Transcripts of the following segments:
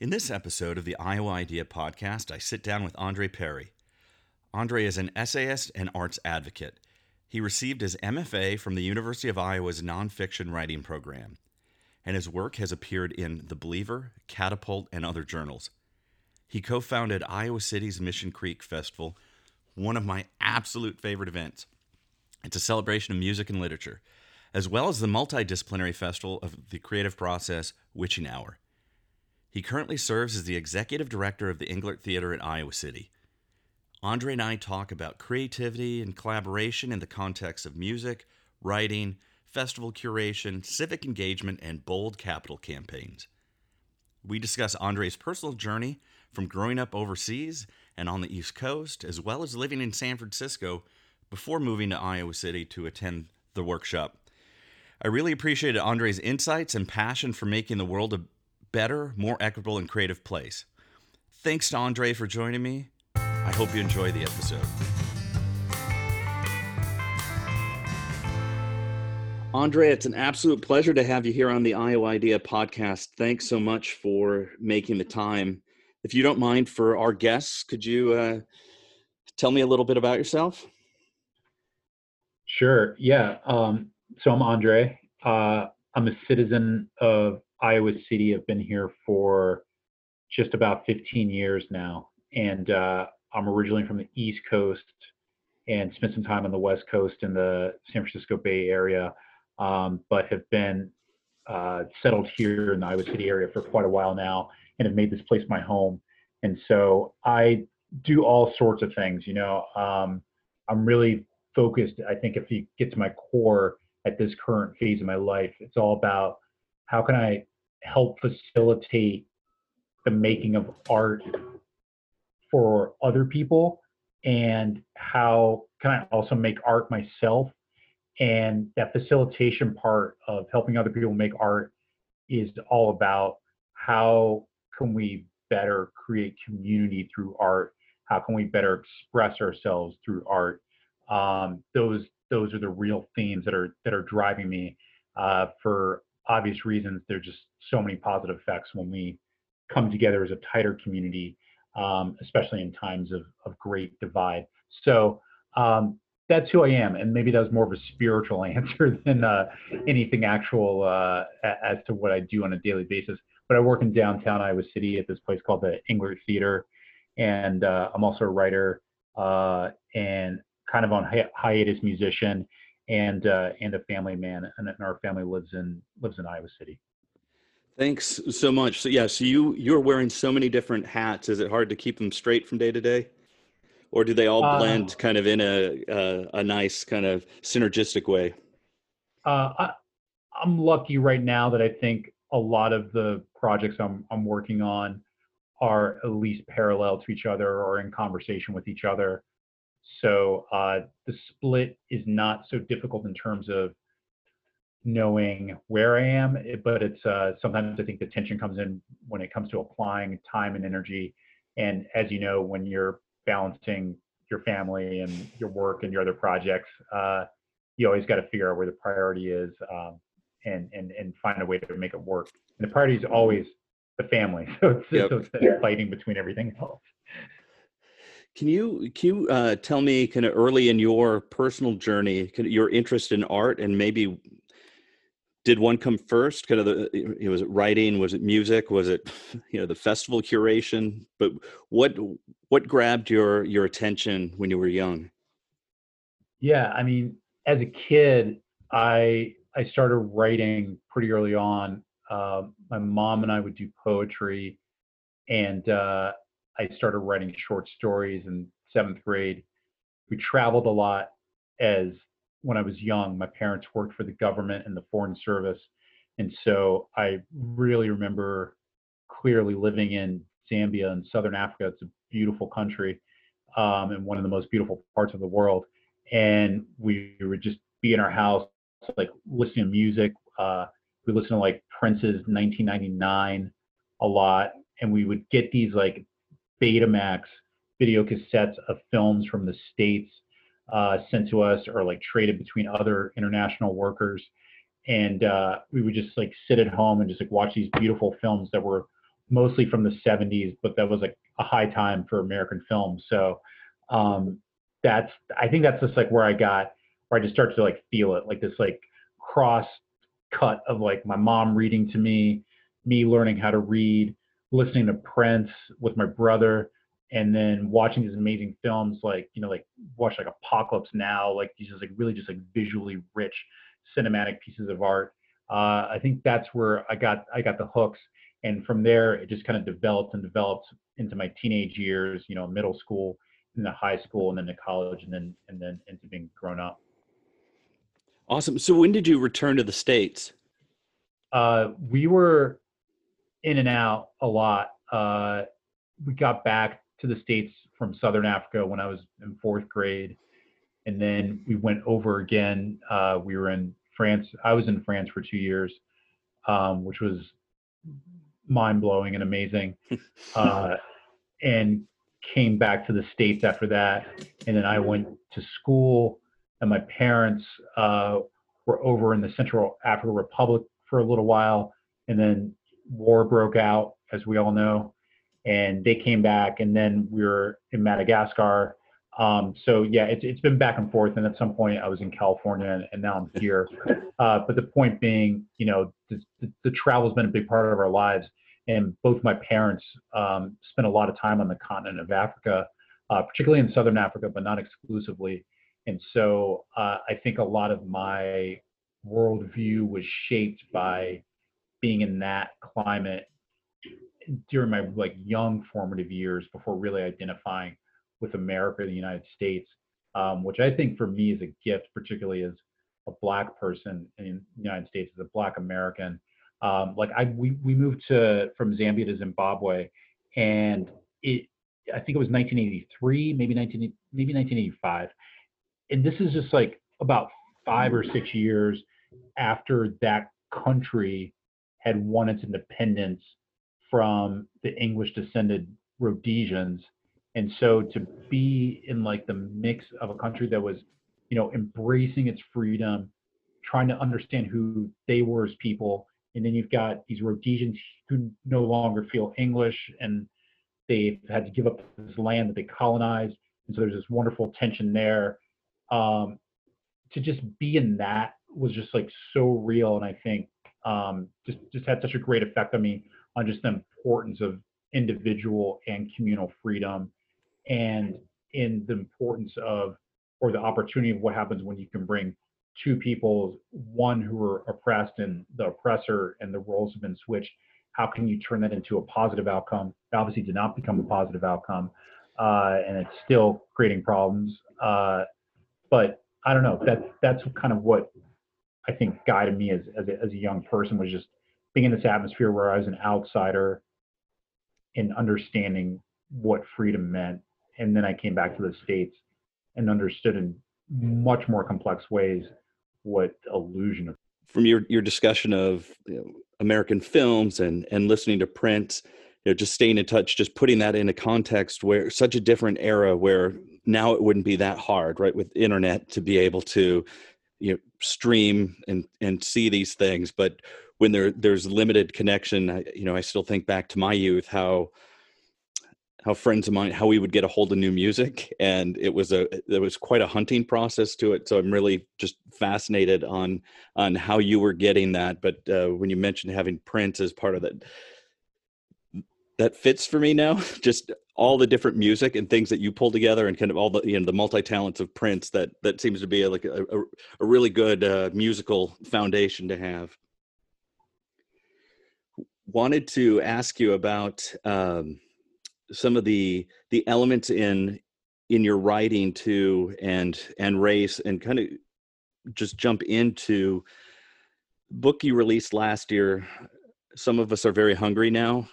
In this episode of the Iowa Idea podcast, I sit down with Andre Perry. Andre is an essayist and arts advocate. He received his MFA from the University of Iowa's nonfiction writing program, and his work has appeared in The Believer, Catapult, and other journals. He co founded Iowa City's Mission Creek Festival, one of my absolute favorite events. It's a celebration of music and literature, as well as the multidisciplinary festival of the creative process, Witching Hour. He currently serves as the executive director of the Englert Theater in Iowa City. Andre and I talk about creativity and collaboration in the context of music, writing, festival curation, civic engagement, and bold capital campaigns. We discuss Andre's personal journey from growing up overseas and on the East Coast, as well as living in San Francisco before moving to Iowa City to attend the workshop. I really appreciated Andre's insights and passion for making the world a better, more equitable, and creative place. Thanks to Andre for joining me. I hope you enjoy the episode. Andre, it's an absolute pleasure to have you here on the Iowa Idea podcast. Thanks so much for making the time. If you don't mind, for our guests, could you uh, tell me a little bit about yourself? Sure. Yeah. Um, so I'm Andre. Uh, I'm a citizen of Iowa City. I've been here for just about 15 years now, and uh, I'm originally from the East Coast and spent some time on the West Coast in the San Francisco Bay Area, um, but have been uh, settled here in the Iowa City area for quite a while now, and have made this place my home. And so I do all sorts of things. You know, um, I'm really focused. I think if you get to my core at this current phase of my life, it's all about how can I help facilitate the making of art for other people and how can I also make art myself? And that facilitation part of helping other people make art is all about how can we better create community through art? How can we better express ourselves through art? Um, those those are the real themes that are that are driving me uh, for obvious reasons, there's just so many positive effects when we come together as a tighter community, um, especially in times of, of great divide. So um, that's who I am, and maybe that was more of a spiritual answer than uh, anything actual uh, as to what I do on a daily basis. But I work in downtown Iowa City at this place called the Englert Theater, and uh, I'm also a writer uh, and kind of on hi- hiatus musician and uh, and a family man, and our family lives in lives in Iowa City. Thanks so much. So yeah, so you you're wearing so many different hats. Is it hard to keep them straight from day to day, or do they all blend uh, kind of in a, a, a nice kind of synergistic way? Uh, I, I'm lucky right now that I think a lot of the projects I'm I'm working on are at least parallel to each other or in conversation with each other. So uh, the split is not so difficult in terms of knowing where I am, eh, but it's uh, sometimes I think the tension comes in when it comes to applying time and energy. And as you know, when you're balancing your family and your work and your other projects, uh, you always got to figure out where the priority is um, and, and, and find a way to make it work. And the priority is always the family. So it's, yep. so it's fighting between everything else. Can you can you uh, tell me kind of early in your personal journey, of your interest in art, and maybe did one come first? Kind of the you know, was it writing? Was it music? Was it you know the festival curation? But what what grabbed your your attention when you were young? Yeah, I mean, as a kid, I I started writing pretty early on. Uh, my mom and I would do poetry, and uh, I started writing short stories in seventh grade. We traveled a lot as when I was young. My parents worked for the government and the foreign service. And so I really remember clearly living in Zambia in southern Africa. It's a beautiful country um, and one of the most beautiful parts of the world. And we would just be in our house, like listening to music. Uh, we listened to like Prince's 1999 a lot, and we would get these like Betamax video cassettes of films from the states uh, sent to us or like traded between other international workers. And uh, we would just like sit at home and just like watch these beautiful films that were mostly from the 70s but that was like a high time for american film so um, that's i think that's just like where i got where i just started to like feel it like this like cross cut of like my mom reading to me me learning how to read listening to prince with my brother and then watching these amazing films like you know like watch like apocalypse now like these just like really just like visually rich cinematic pieces of art. Uh, I think that's where I got I got the hooks, and from there it just kind of developed and developed into my teenage years. You know, middle school, and the high school, and then to college, and then and then into being grown up. Awesome. So when did you return to the states? Uh, we were in and out a lot. Uh, we got back to the states from Southern Africa when I was in fourth grade, and then we went over again. Uh, we were in France. I was in France for two years, um, which was mind blowing and amazing. Uh, and came back to the states after that, and then I went to school. And my parents uh, were over in the Central African Republic for a little while, and then war broke out, as we all know, and they came back, and then we were in Madagascar um, so yeah, it's it's been back and forth, and at some point I was in California, and, and now I'm here. Uh, but the point being, you know, the, the, the, travel has been a big part of our lives, and both my parents um, spent a lot of time on the continent of Africa, uh, particularly in southern Africa, but not exclusively. And so uh, I think a lot of my worldview was shaped by being in that climate during my like young formative years before really identifying with America, the United States, um, which I think for me is a gift, particularly as a black person in the United States, as a black American. Um, like I, we, we moved to from Zambia to Zimbabwe, and it, I think it was 1983, maybe 19, maybe 1985, and this is just like about five or six years after that country had won its independence from the English descended Rhodesians and so to be in like the mix of a country that was, you know, embracing its freedom, trying to understand who they were as people, and then you've got these Rhodesians who no longer feel English and they've had to give up this land that they colonized. And so there's this wonderful tension there. Um, to just be in that was just like so real, and I think um, just just had such a great effect on me on just the importance of individual and communal freedom and in the importance of or the opportunity of what happens when you can bring two people, one who are oppressed and the oppressor, and the roles have been switched. How can you turn that into a positive outcome? It obviously did not become a positive outcome, uh, and it's still creating problems. Uh, but I don't know. That that's kind of what I think guided me as as a, as a young person was just being in this atmosphere where I was an outsider in understanding what freedom meant. And then I came back to the states and understood in much more complex ways what illusion of from your your discussion of you know, American films and and listening to Prince, you know, just staying in touch, just putting that into context where such a different era where now it wouldn't be that hard, right, with internet to be able to you know stream and and see these things, but when there there's limited connection, I, you know, I still think back to my youth how how friends of mine how we would get a hold of new music and it was a there was quite a hunting process to it. So i'm really just fascinated on on how you were getting that. But uh, when you mentioned having prince as part of that that fits for me now just all the different music and things that you pull together and kind of all the you know the multi-talents of prince that that seems to be a, like a, a, a really good uh, musical foundation to have. Wanted to ask you about um, some of the the elements in in your writing too and and race and kind of just jump into book you released last year. Some of us are very hungry now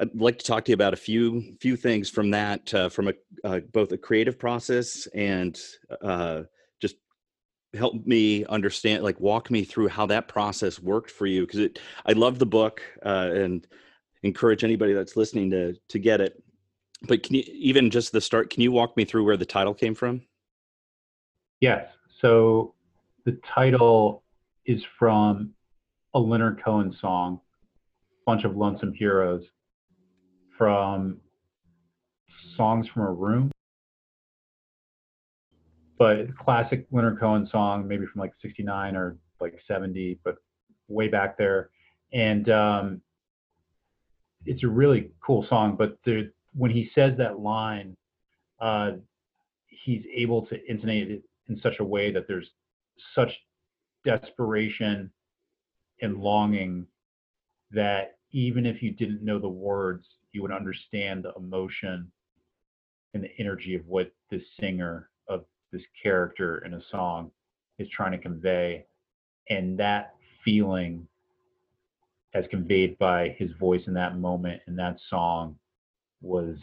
I'd like to talk to you about a few few things from that, uh, from a uh, both a creative process and uh, just help me understand, like walk me through how that process worked for you. Because I love the book uh, and encourage anybody that's listening to to get it. But can you even just the start? Can you walk me through where the title came from? Yes. So the title is from a Leonard Cohen song, bunch of lonesome heroes from songs from a room but classic leonard cohen song maybe from like 69 or like 70 but way back there. And um, it's a really cool song but there, when he says that line uh, he's able to intonate it in such a way that there's such desperation and longing that even if you didn't know the words, you would understand the emotion and the energy of what this singer of this character in a song is trying to convey. And that feeling as conveyed by his voice in that moment in that song was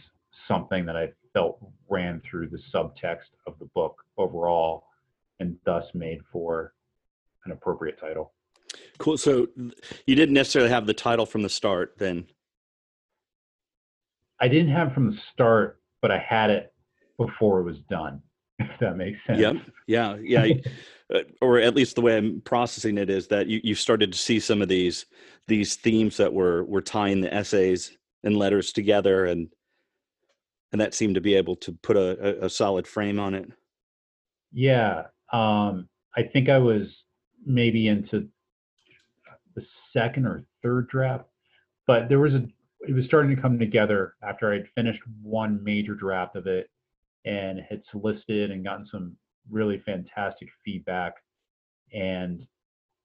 something that I felt ran through the subtext of the book overall and thus made for an appropriate title. Cool. So you didn't necessarily have the title from the start then? I didn't have it from the start, but I had it before it was done, if that makes sense. Yep. Yeah. Yeah. Uh, or at least the way I'm processing it is that you, you started to see some of these these themes that were were tying the essays and letters together and and that seemed to be able to put a, a, a solid frame on it. Yeah. Um, I think I was maybe into the second or third draft, but there was a it was starting to come together after I'd finished one major draft of it and had solicited and gotten some really fantastic feedback. And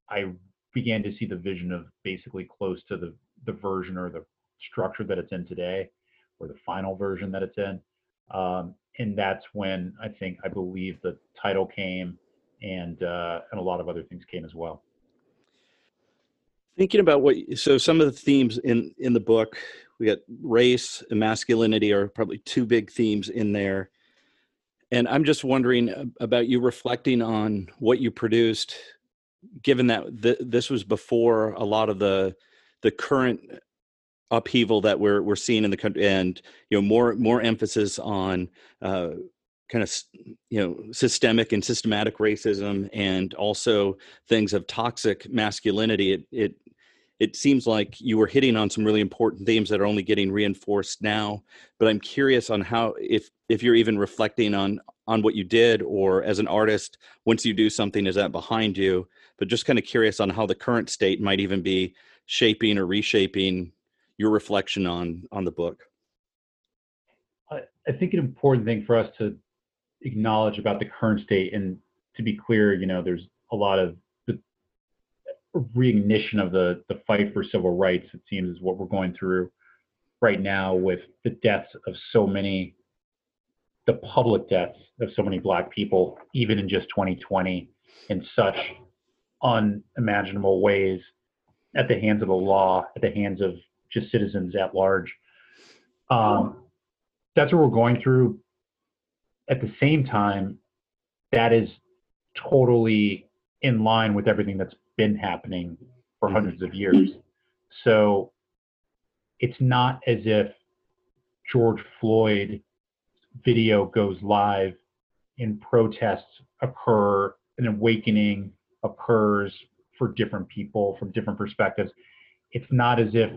I began to see the vision of basically close to the, the version or the structure that it's in today or the final version that it's in. Um, and that's when I think I believe the title came and uh, and a lot of other things came as well thinking about what so some of the themes in in the book we got race and masculinity are probably two big themes in there. And i'm just wondering about you reflecting on what you produced given that th- this was before a lot of the the current upheaval that we're we're seeing in the country and you know more more emphasis on uh, kind of you know systemic and systematic racism and also things of toxic masculinity it it it seems like you were hitting on some really important themes that are only getting reinforced now but i'm curious on how if if you're even reflecting on on what you did or as an artist once you do something is that behind you but just kind of curious on how the current state might even be shaping or reshaping your reflection on on the book I think an important thing for us to acknowledge about the current state. And to be clear, you know, there's a lot of reignition of the the fight for civil rights. It seems is what we're going through right now with the deaths of so many, the public deaths of so many Black people, even in just 2020, in such unimaginable ways, at the hands of the law, at the hands of just citizens at large. Um, that's what we're going through at the same time, that is totally in line with everything that's been happening for mm-hmm. hundreds of years. So it's not as if George Floyd video goes live and protests occur, an awakening occurs for different people from different perspectives. It's not as if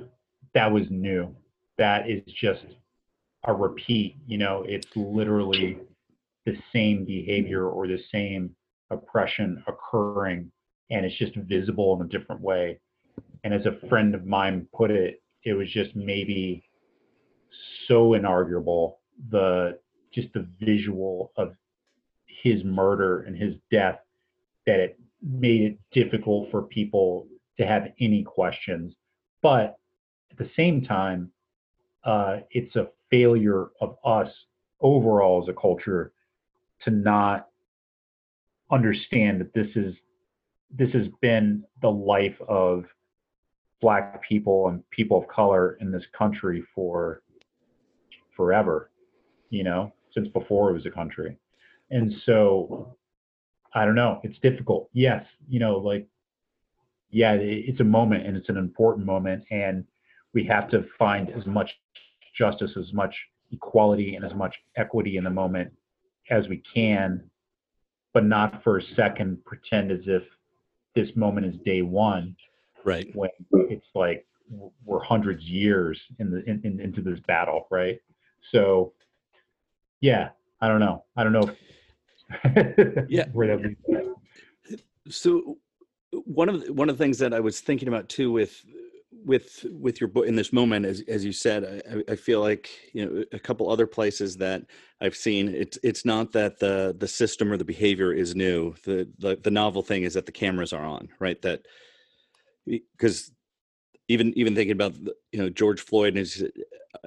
that was new. That is just a repeat. You know, it's literally the same behavior or the same oppression occurring and it's just visible in a different way. And as a friend of mine put it it was just maybe so inarguable the just the visual of his murder and his death that it made it difficult for people to have any questions. But at the same time uh, it's a failure of us overall as a culture to not understand that this is this has been the life of black people and people of color in this country for forever, you know, since before it was a country. And so I don't know, it's difficult. Yes, you know, like yeah, it's a moment and it's an important moment and we have to find as much justice, as much equality and as much equity in the moment as we can, but not for a second pretend as if this moment is day one right. when it's like we're hundreds years in the in, in, into this battle right? So yeah i don't know. I don't know if yeah. where that so one of the, one of the things that i was thinking about too with with with your book in this moment as as you said I, I feel like you know a couple other places that i've seen it's it's not that the the system or the behavior is new. The the, the novel thing is that the cameras are on right? That because even even thinking about you know george floyd as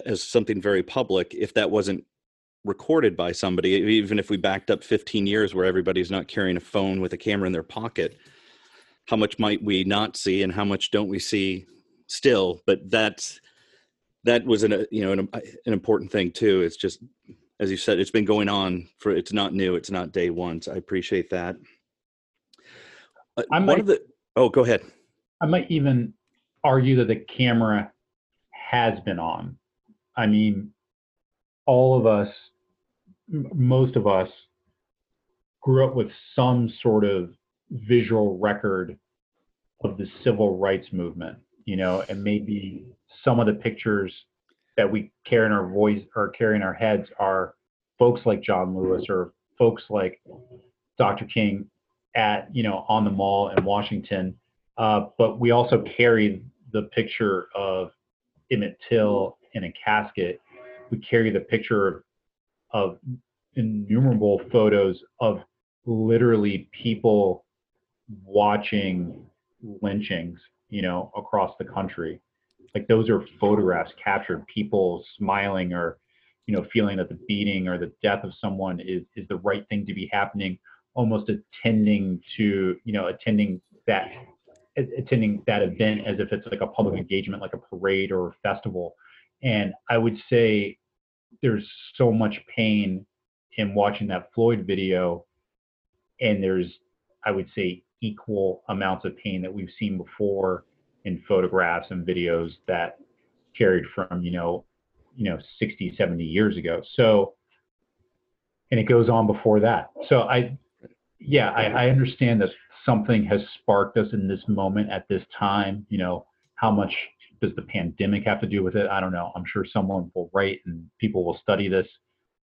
as something very public if that wasn't recorded by somebody even if we backed up 15 years where everybody's not carrying a phone with a camera in their pocket how much might we not see and how much don't we see still but that's that was an you know an, an important thing too. It's just as you said it's been going on for it's not new it's not day one so i appreciate that. Uh, I might, one of the oh go ahead. I might even argue that the camera has been on. I mean all of us most of us grew up with some sort of visual record of the civil rights movement you know, and maybe some of the pictures that we carry in our voice or carry in our heads are folks like John Lewis or folks like Dr. King at, you know, on the mall in Washington. Uh, but we also carry the picture of Emmett Till in a casket. We carry the picture of innumerable photos of literally people watching lynchings you know, across the country. Like those are photographs captured, people smiling or, you know, feeling that the beating or the death of someone is is the right thing to be happening, almost attending to, you know, attending that attending that event as if it's like a public engagement, like a parade or a festival. And I would say there's so much pain in watching that Floyd video. And there's, I would say, equal amounts of pain that we've seen before in photographs and videos that carried from you know you know 60 70 years ago. So and it goes on before that. So i yeah I, I understand that something has sparked us in this moment at this time. You know how much does the pandemic have to do with it? I don't know. I'm sure someone will write and people will study this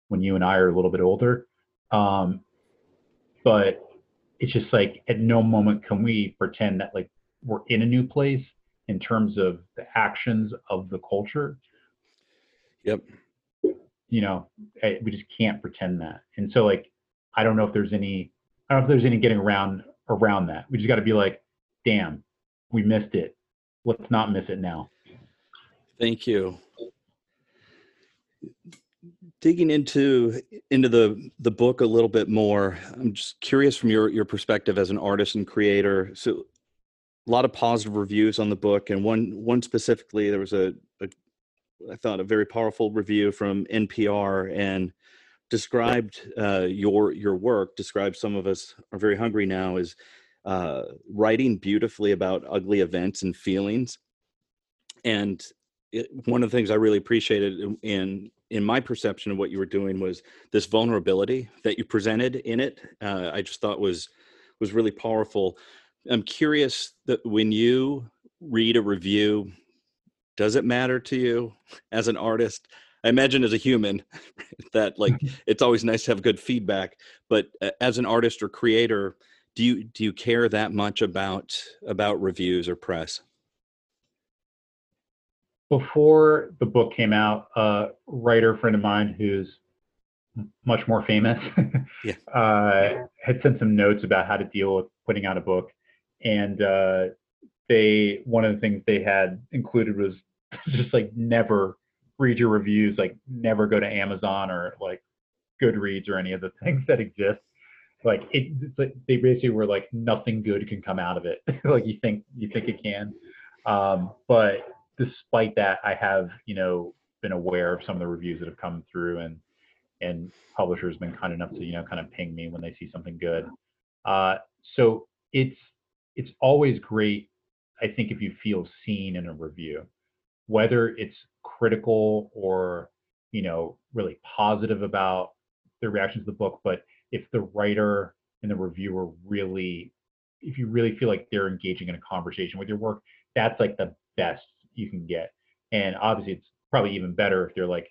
when you and i are a little bit older. Um, but it's just like at no moment can we pretend that like we're in a new place in terms of the actions of the culture. Yep. You know, eh, we just can't pretend that. And so like I don't know if there's any I don't know if there's any getting around around that. We just got to be like, damn, we missed it. Let's not miss it now. Thank you digging into into the the book a little bit more i'm just curious from your your perspective as an artist and creator. So a lot of positive reviews on the book and one one specifically there was a, a I thought a very powerful review from npr and described uh, your your work described some of us are very hungry now is uh, writing beautifully about ugly events and feelings. And it, one of the things i really appreciated in in my perception of what you were doing was this vulnerability that you presented in it uh, i just thought was was really powerful. I'm curious that when you read a review does it matter to you as an artist? I imagine as a human that like it's always nice to have good feedback but uh, as an artist or creator do you do you care that much about about reviews or press before the book came out, a writer friend of mine who's much more famous yeah. uh, had sent some notes about how to deal with putting out a book, and uh, they one of the things they had included was just like never read your reviews, like never go to Amazon or like Goodreads or any of the things that exist. Like it, like they basically were like nothing good can come out of it. like you think you think it can. Um, but despite that, I have, you know, been aware of some of the reviews that have come through and and publishers been kind enough to, you know, kind of ping me when they see something good. Uh, so it's it's always great, I think, if you feel seen in a review, whether it's critical or you know really positive about the reaction to the book, but if the writer and the reviewer really if you really feel like they're engaging in a conversation with your work, that's like the best you can get. And obviously, it's probably even better if they're like,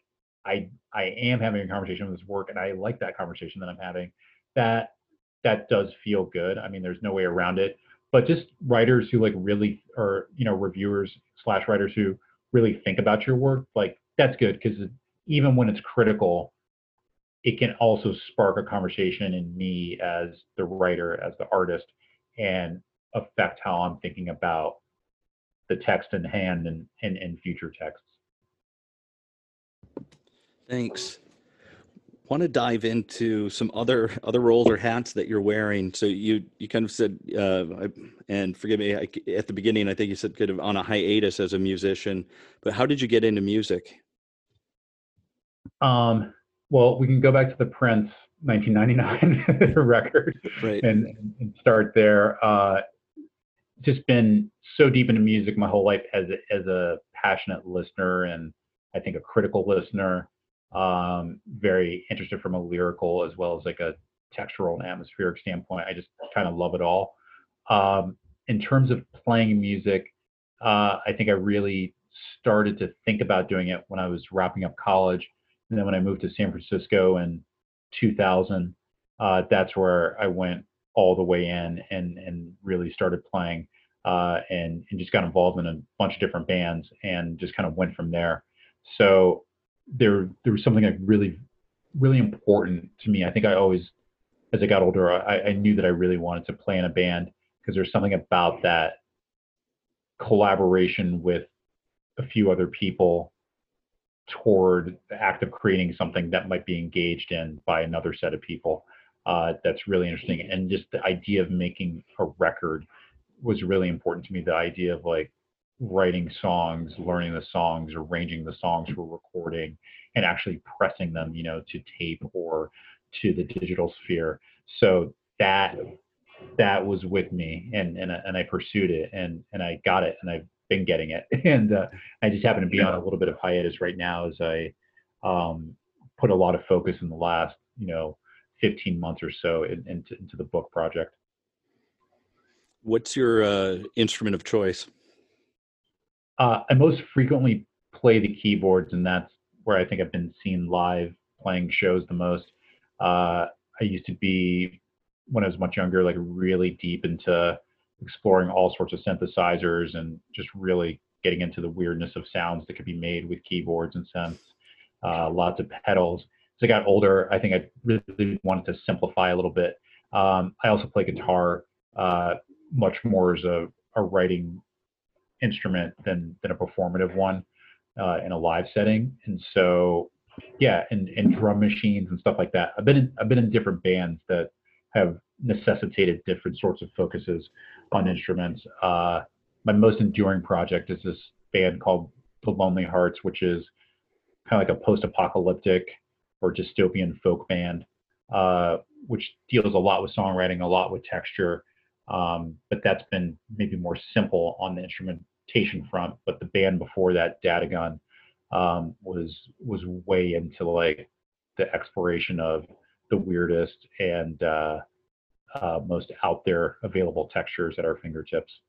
I I am having a conversation with this work, and I like that conversation that I'm having. That that does feel good. I mean, there's no way around it. But just writers who like really, or you know, reviewers slash writers who really think about your work, like that's good because even when it's critical, it can also spark a conversation in me as the writer, as the artist, and affect how I'm thinking about the text in hand and, and, and future texts. Thanks. Want to dive into some other other roles or hats that you're wearing. So you you kind of said, uh, and forgive me, I, at the beginning, I think you said kind of on a hiatus as a musician. But how did you get into music? Um, well, we can go back to the Prince 1999 record right. and, and start there. Uh, just been so deep into music my whole life as a, as a passionate listener and I think a critical listener. Um, very interested from a lyrical as well as like a textural and atmospheric standpoint. I just kind of love it all. Um, in terms of playing music, uh, I think I really started to think about doing it when I was wrapping up college. And then when I moved to San Francisco in 2000, uh, that's where I went all the way in and and really started playing uh, and and just got involved in a bunch of different bands and just kind of went from there. So there there was something like really really important to me. I think I always as I got older I, I knew that I really wanted to play in a band because there's something about that collaboration with a few other people toward the act of creating something that might be engaged in by another set of people uh, that's really interesting. And just the idea of making a record was really important to me. The idea of like writing songs, learning the songs, arranging the songs for recording, and actually pressing them, you know, to tape or to the digital sphere. So that that was with me, and and and I pursued it, and and I got it, and I've been getting it, and uh, I just happen to be on a little bit of hiatus right now as I um, put a lot of focus in the last, you know, 15 months or so in, into, into the book project. What's your uh, instrument of choice? Uh, I most frequently play the keyboards, and that's where I think I've been seen live playing shows the most. Uh, I used to be, when I was much younger, like really deep into exploring all sorts of synthesizers and just really getting into the weirdness of sounds that could be made with keyboards and synths. Uh, lots of pedals as I got older, I think I really wanted to simplify a little bit. Um, I also play guitar uh, much more as a, a, writing instrument than than a performative one uh, in a live setting. And so, yeah, and, and drum machines and stuff like that. I've been in, I've been in different bands that have necessitated different sorts of focuses on instruments. Uh, my most enduring project is this band called The Lonely Hearts, which is kind of like a post-apocalyptic or dystopian folk band, uh, which deals a lot with songwriting, a lot with texture. Um, but that's been maybe more simple on the instrumentation front. But the band before that, Datagun, um, was was way into like the exploration of the weirdest and uh, uh, most out there available textures at our fingertips.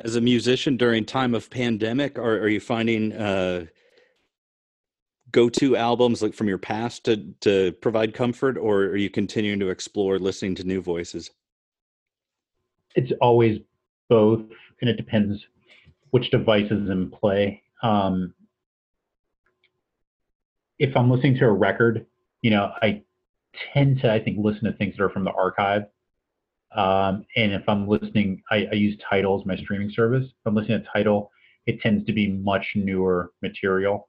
As a musician during time of pandemic, are, are you finding uh, go-to albums like from your past to to provide comfort or are you continuing to explore listening to new voices? It's always both and it depends which device is in play. Um, if i'm listening to a record you know i tend to i think listen to things that are from the archive. Um, and if i'm listening I, I use Tidal my streaming service. If i'm listening to Tidal it tends to be much newer material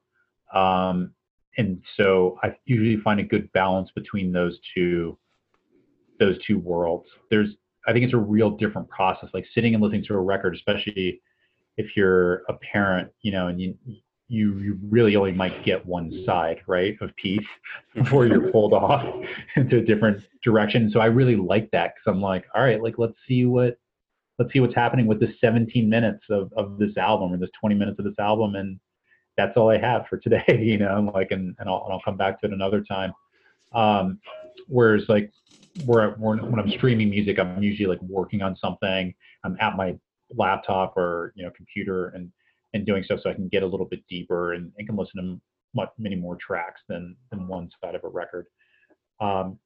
um, and so I usually find a good balance between those two those two worlds. There's I think it's a real different process. Like sitting and listening to a record, especially if you're a parent, you know, and you you, you really only might get one side, right, of piece before you're pulled off into a different direction. So I really like that because I'm like, all right, like let's see what let's see what's happening with the 17 minutes of, of this album or this 20 minutes of this album and that's all I have for today, you know, like, and, and I'll, and I'll come back to it another time. Um, whereas like where, where, when I'm streaming music, I'm usually like working on something. I'm at my laptop or, you know, computer and, and doing stuff so I can get a little bit deeper and, and can listen to much, many more tracks than, than one side of a record. Um,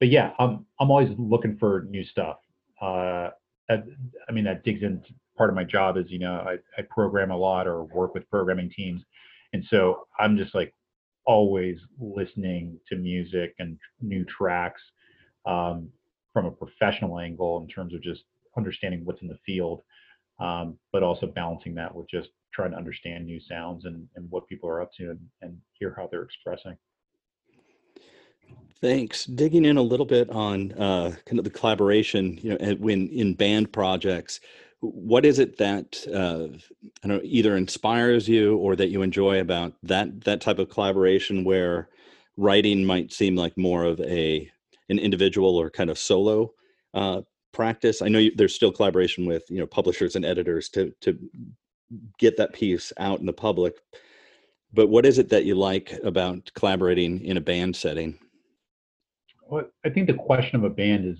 but yeah, I'm, I'm always looking for new stuff. Uh, I mean, that digs into part of my job is, you know, I, I program a lot or work with programming teams. And so I'm just like always listening to music and new tracks um, from a professional angle in terms of just understanding what's in the field, um, but also balancing that with just trying to understand new sounds and, and what people are up to and, and hear how they're expressing. Thanks. Digging in a little bit on uh, kind of the collaboration, you know, when in band projects, what is it that uh, I don't know, either inspires you or that you enjoy about that that type of collaboration where writing might seem like more of a an individual or kind of solo uh, practice? I know you, there's still collaboration with you know publishers and editors to to get that piece out in the public, but what is it that you like about collaborating in a band setting? Well, I think the question of a band is,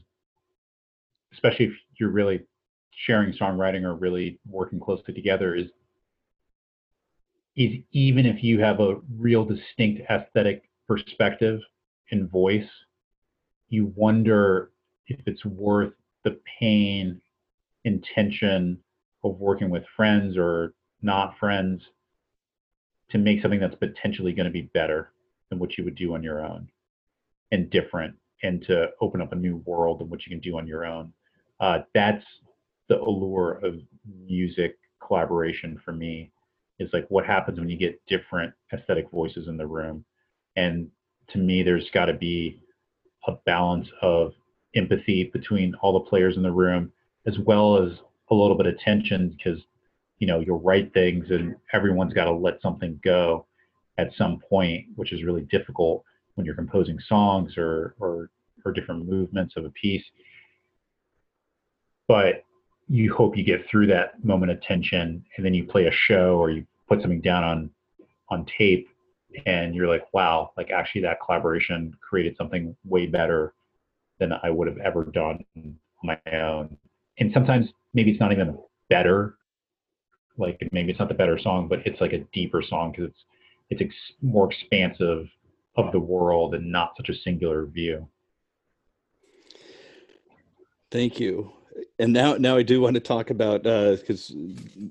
especially if you're really sharing songwriting or really working closely together, is is even if you have a real distinct aesthetic perspective and voice, you wonder if it's worth the pain intention of working with friends or not friends to make something that's potentially going to be better than what you would do on your own and different and to open up a new world in what you can do on your own. Uh, that's the allure of music collaboration for me is like what happens when you get different aesthetic voices in the room. And to me, there's got to be a balance of empathy between all the players in the room, as well as a little bit of tension because you know you'll write things and everyone's got to let something go at some point, which is really difficult when you're composing songs or or or different movements of a piece. But you hope you get through that moment of tension and then you play a show or you put something down on on tape and you're like, wow, like actually that collaboration created something way better than I would have ever done on my own. And sometimes maybe it's not even better, like maybe it's not the better song, but it's like a deeper song because it's it's ex- more expansive of the world and not such a singular view. Thank you. And now, now I do want to talk about because uh,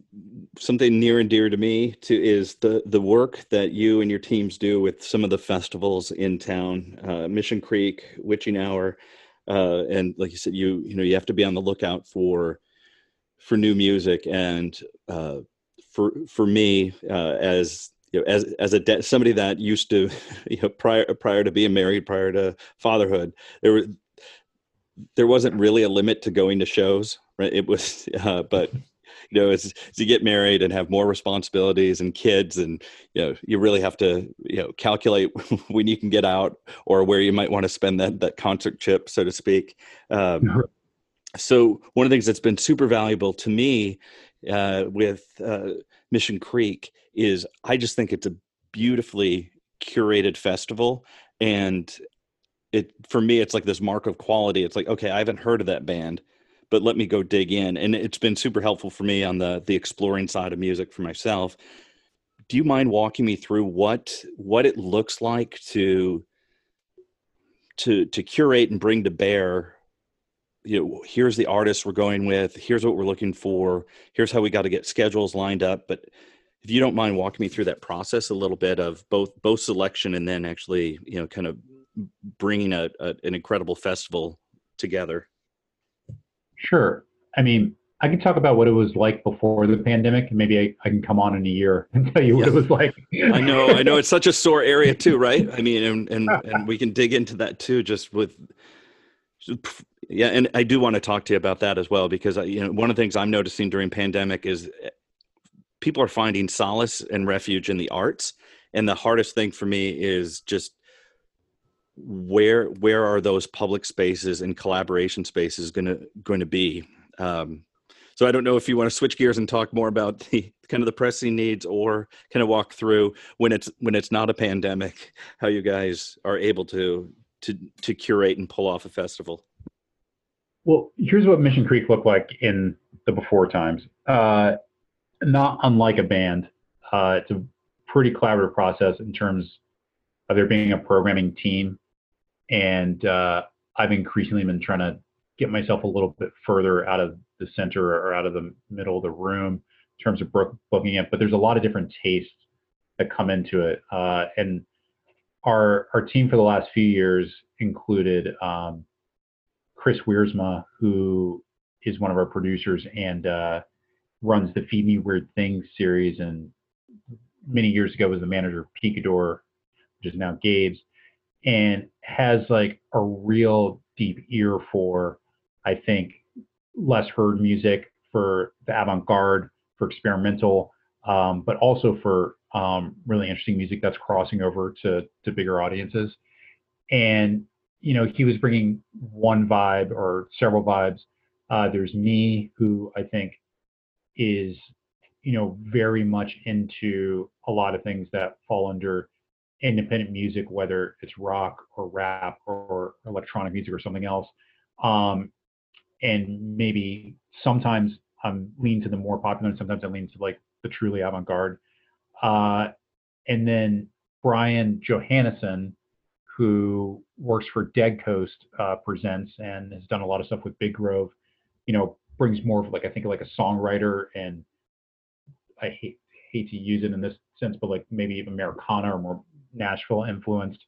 something near and dear to me to is the the work that you and your teams do with some of the festivals in town, uh, Mission Creek, Witching Hour, uh, and like you said, you you know you have to be on the lookout for for new music. And uh, for for me, uh, as you know, as as a de- somebody that used to, you know, prior prior to being married, prior to fatherhood, there were there wasn't really a limit to going to shows right? It was uh, but you know as, as you get married and have more responsibilities and kids and you know you really have to you know calculate when you can get out or where you might want to spend that that concert chip so to speak. Um, so one of the things that's been super valuable to me uh, with uh, mission creek is i just think it's a beautifully curated festival and it for me it's like this mark of quality. It's like okay i haven't heard of that band but let me go dig in. And it's been super helpful for me on the the exploring side of music for myself. Do you mind walking me through what what it looks like to to to curate and bring to bear you know here's the artist we're going with here's what we're looking for here's how we got to get schedules lined up. But if you don't mind walking me through that process a little bit of both both selection and then actually you know kind of bringing a, a, an incredible festival together. Sure. I mean, I can talk about what it was like before the pandemic, and maybe I, I can come on in a year and tell you what it was like. I know, I know, it's such a sore area too, right? I mean, and and and we can dig into that too, just with Yeah, and I do want to talk to you about that as well because you know one of the things I'm noticing during pandemic is eh, people are finding solace and refuge in the arts, and the hardest thing for me is just where where are those public spaces and collaboration spaces going to going to be? Um, so i don't know if you want to switch gears and talk more about the kind of the pressing needs or kind of walk through when it's when it's not a pandemic how you guys are able to to to curate and pull off a festival. Well here's what mission creek looked like in the before times. Uh, not unlike a band. Uh, it's a pretty collaborative process in terms of there being a programming team and uh, I've increasingly been trying to get myself a little bit further out of the center or out of the middle of the room in terms of booking it. But there's a lot of different tastes that come into it, uh, and our our team for the last few years included um, Chris Wiersma, who is one of our producers and uh, runs the Feed Me Weird Things series, and many years ago was the manager of Picador, which is now Gabe's and has like a real deep ear for, I think, less heard music, for the avant garde, for experimental, um, but also for um, really interesting music that's crossing over to to bigger audiences. And you know, he was bringing one vibe or several vibes. Uh, there's me, who I think is, you know, very much into a lot of things that fall under independent music, whether it's rock or rap or electronic music or something else. Um, and maybe sometimes I'm lean to the more popular, and sometimes I lean to like the truly avant-garde. Uh, and then Brian Johannesson, who works for Dead Coast uh, Presents and has done a lot of stuff with Big Grove, you know, brings more of like I think like a songwriter and I hate hate to use it in this sense, but like maybe Americana or more Nashville influenced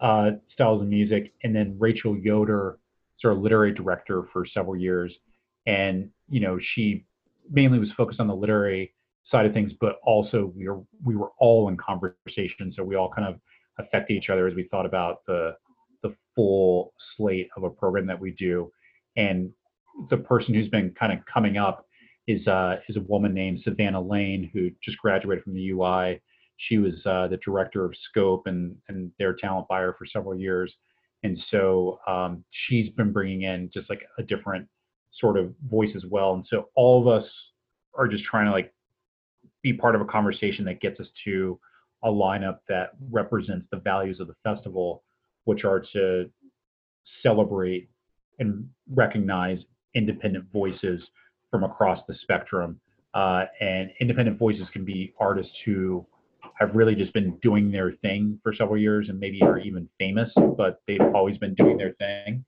uh, styles of music. And then Rachel Yoder, sort of literary director for several years. And, you know, she mainly was focused on the literary side of things, but also we were, we were all in conversation. So we all kind of affected each other as we thought about the, the full slate of a program that we do. And the person who's been kind of coming up is uh, is a woman named Savannah Lane who just graduated from the UI she was uh, the director of Scope and and their talent buyer for several years, and so um, she's been bringing in just like a different sort of voice as well. And so all of us are just trying to like be part of a conversation that gets us to a lineup that represents the values of the festival, which are to celebrate and recognize independent voices from across the spectrum. Uh, and independent voices can be artists who have really just been doing their thing for several years and maybe are even famous, but they've always been doing their thing.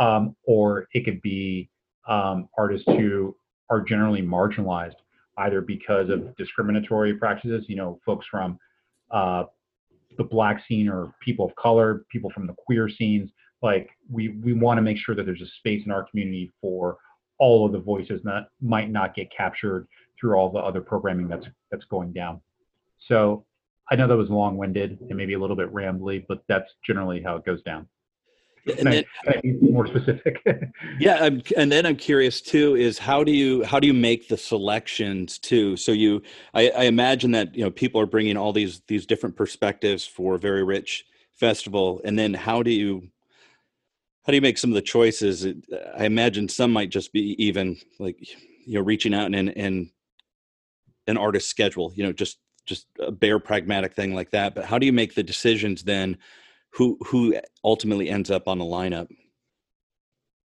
Um, or it could be um, artists who are generally marginalized either because of discriminatory practices, you know, folks from uh, the black scene or people of color, people from the queer scenes. Like we we want to make sure that there's a space in our community for all of the voices that might not get captured through all the other programming that's that's going down. So I know that was long-winded and maybe a little bit rambly, but that's generally how it goes down. And then, I, I more specific. yeah, I'm, and then I'm curious too is how do you how do you make the selections too? So you, I, I imagine that you know people are bringing all these these different perspectives for a very rich festival, and then how do you how do you make some of the choices? I imagine some might just be even like you know reaching out and and an artist schedule, you know, just just a bare pragmatic thing like that. But how do you make the decisions then? Who who ultimately ends up on the lineup?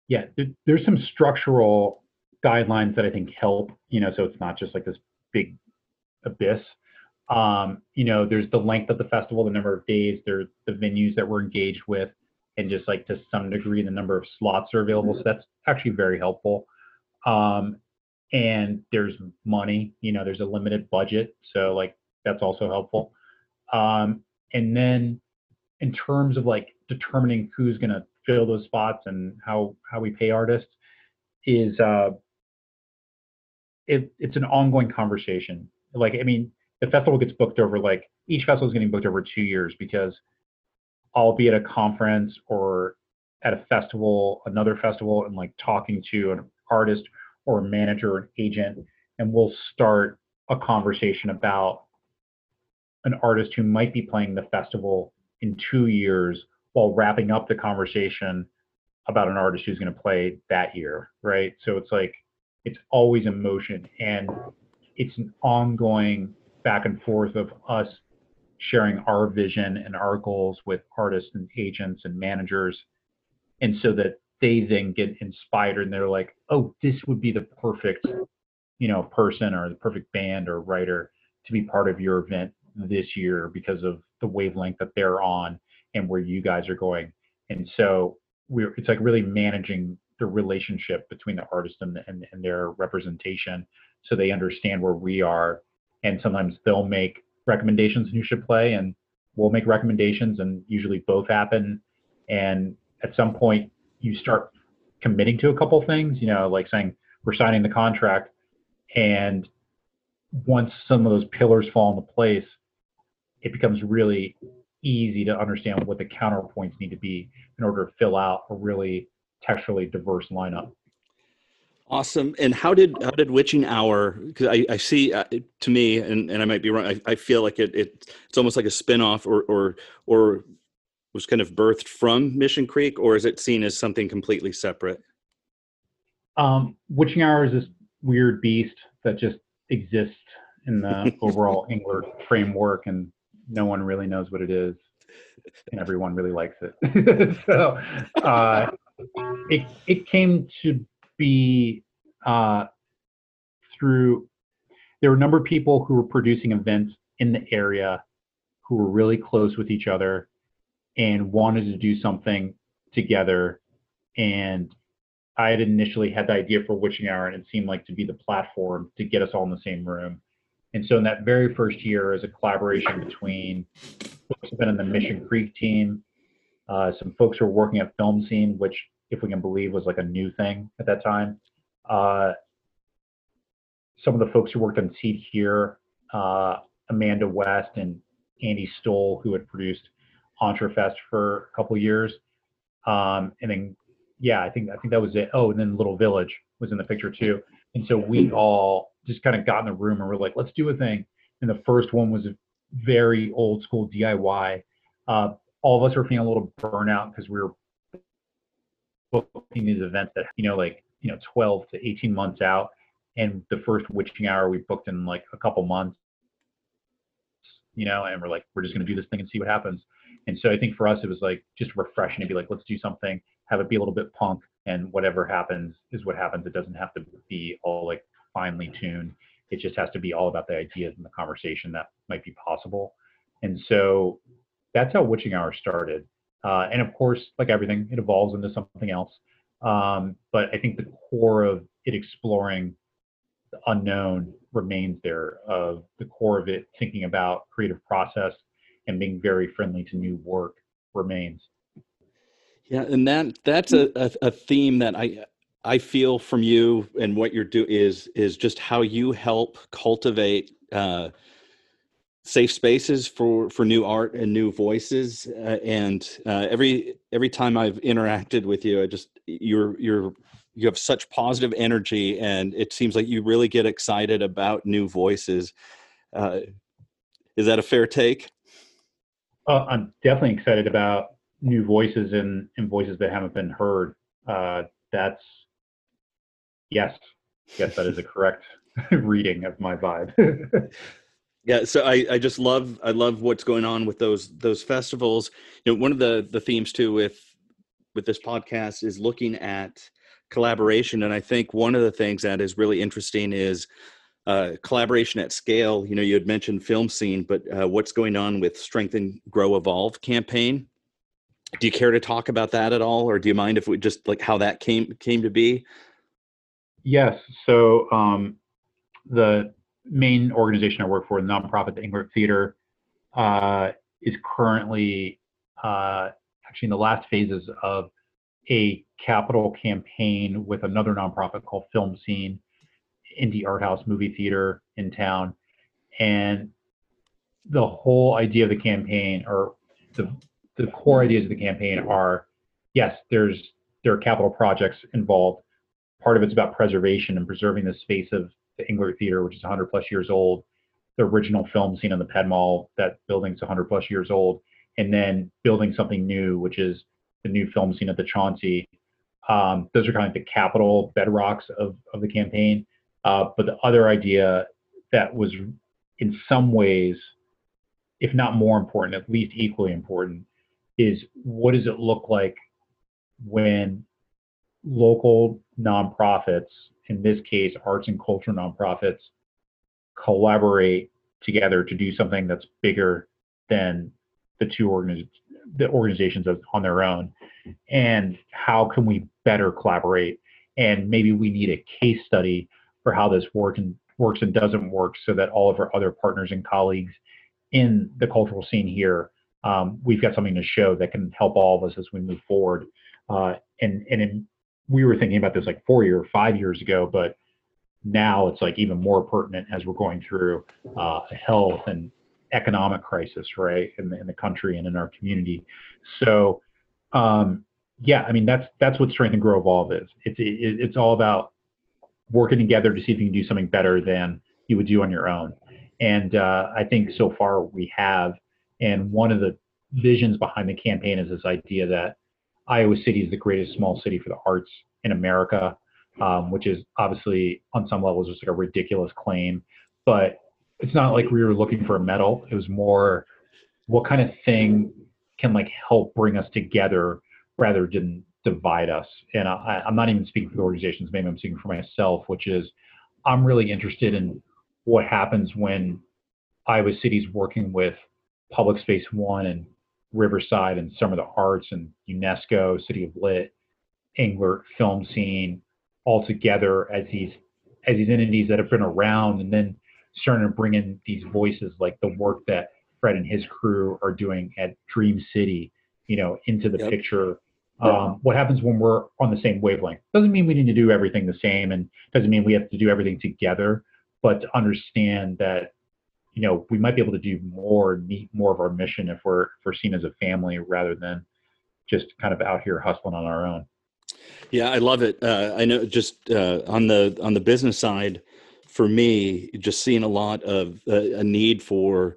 Yeah, there's some structural guidelines that I think help. You know, so it's not just like this big abyss. Um, you know, there's the length of the festival, the number of days, there's the venues that we're engaged with, and just like to some degree the number of slots are available. So that's actually very helpful. Um, and there's money. You know, there's a limited budget, so like that's also helpful. Um, and then in terms of like determining who's going to fill those spots and how how we pay artists is uh, it, it's an ongoing conversation. Like I mean, the festival gets booked over like each festival is getting booked over two years because I'll be at a conference or at a festival, another festival, and like talking to an artist or a manager or an agent, and we'll start a conversation about an artist who might be playing the festival in two years while wrapping up the conversation about an artist who's going to play that year, right? So it's like it's always in motion and it's an ongoing back and forth of us sharing our vision and our goals with artists and agents and managers and so that they then get inspired and they're like oh this would be the perfect you know person or the perfect band or writer to be part of your event this year because of the wavelength that they're on and where you guys are going. And so we're it's like really managing the relationship between the artist and, the, and, and their representation so they understand where we are. And sometimes they'll make recommendations who should play and we'll make recommendations and usually both happen. And at some point you start committing to a couple things you know like saying we're signing the contract. And once some of those pillars fall into place it becomes really easy to understand what the counterpoints need to be in order to fill out a really texturally diverse lineup Awesome. And how did how did Witching Hour? Because I, I see uh, to me, and, and I might be wrong. I, I feel like it, it it's almost like a spinoff, or or or was kind of birthed from Mission Creek, or is it seen as something completely separate? Um, Witching Hour is this weird beast that just exists in the overall Englert framework, and no one really knows what it is, and everyone really likes it. so uh, it it came to be uh, through there were a number of people who were producing events in the area who were really close with each other and wanted to do something together and I had initially had the idea for Witching Hour, and it seemed like to be the platform to get us all in the same room. And so, in that very first year, as a collaboration between folks who've been in the Mission Creek team, uh, some folks who are working at Film Scene, which if we can believe, was like a new thing at that time. Uh, some of the folks who worked on Seed Here, uh, Amanda West and Andy Stoll, who had produced Entrefest for a couple years, um, and then yeah, I think I think that was it. Oh, and then Little Village was in the picture too. And so we all just kind of got in the room and we're like, let's do a thing. And the first one was a very old school DIY. Uh, all of us were feeling a little burnout because we were booking these events that you know like you know 12 to 18 months out and the first witching hour we booked in like a couple months you know and we're like we're just going to do this thing and see what happens and so i think for us it was like just refreshing to be like let's do something have it be a little bit punk and whatever happens is what happens it doesn't have to be all like finely tuned it just has to be all about the ideas and the conversation that might be possible and so that's how witching hour started uh, and of course, like everything, it evolves into something else. Um, but I think the core of it exploring the unknown remains there. Of the core of it, thinking about creative process and being very friendly to new work remains. Yeah, and that that's a, a, a theme that I I feel from you and what you're doing is is just how you help cultivate uh, safe spaces for for new art and new voices uh, and uh, every every time i've interacted with you i just you're you're you have such positive energy and it seems like you really get excited about new voices. Uh, is that a fair take? Uh, i'm definitely excited about new voices and, and voices that haven't been heard. Uh, that's yes yes that is a correct reading of my vibe Yeah, so I, I just love I love what's going on with those those festivals. You know, one of the the themes too with with this podcast is looking at collaboration, and I think one of the things that is really interesting is uh, collaboration at scale. You know, you had mentioned film scene, but uh, what's going on with Strengthen, Grow, Evolve campaign? Do you care to talk about that at all, or do you mind if we just like how that came came to be? Yes. So um, the main organization I work for, the nonprofit the Englert Theater, uh, is currently uh, actually in the last phases of a capital campaign with another nonprofit called Film Scene, indie art house movie theater in town, and the whole idea of the campaign, or the the core ideas of the campaign, are yes, there's there are capital projects involved. Part of it's about preservation and preserving the space of the Englert Theater, which is 100 plus years old. The original film scene on the Ped Mall, that building's 100 plus years old, and then building something new, which is the new film scene at the Chauncey. Um, those are kind of the capital bedrocks of, of the campaign. Uh, but the other idea that was in some ways, if not more important, at least equally important, is what does it look like when local nonprofits, in this case, arts and culture nonprofits, collaborate together to do something that's bigger than the two organiz- the organizations on their own, and how can we better collaborate? And maybe we need a case study for how this work and works and doesn't work, so that all of our other partners and colleagues in the cultural scene here, um, we've got something to show that can help all of us as we move forward. Uh, and and in, we were thinking about this like four years, five years ago, but now it's like even more pertinent as we're going through uh, health and economic crisis, right, in the, in the country and in our community. So, um, yeah, I mean that's that's what Strengthen Grow Evolve is. It's it, it's all about working together to see if you can do something better than you would do on your own. And uh, I think so far we have. And one of the visions behind the campaign is this idea that Iowa City is the greatest small city for the arts in America, um, which is obviously on some levels just like a ridiculous claim. But it's not like we were looking for a medal. It was more what kind of thing can like help bring us together rather than divide us. And I, I'm not even speaking for the organizations, maybe I'm speaking for myself, which is I'm really interested in what happens when Iowa City's working with Public Space One and Riverside and Summer of the Arts and UNESCO, City of Lit, Englert film scene all together as these as these entities that have been around and then starting to bring in these voices like the work that Fred and his crew are doing at Dream City, you know, into the yep. picture. Um, what happens when we're on the same wavelength? Doesn't mean we need to do everything the same, and doesn't mean we have to do everything together. But to understand that you know, we might be able to do more, meet more of our mission if we're if we're seen as a family rather than just kind of out here hustling on our own. Yeah, I love it. Uh, I know just uh, on the on the business side, for me, just seeing a lot of uh, a need for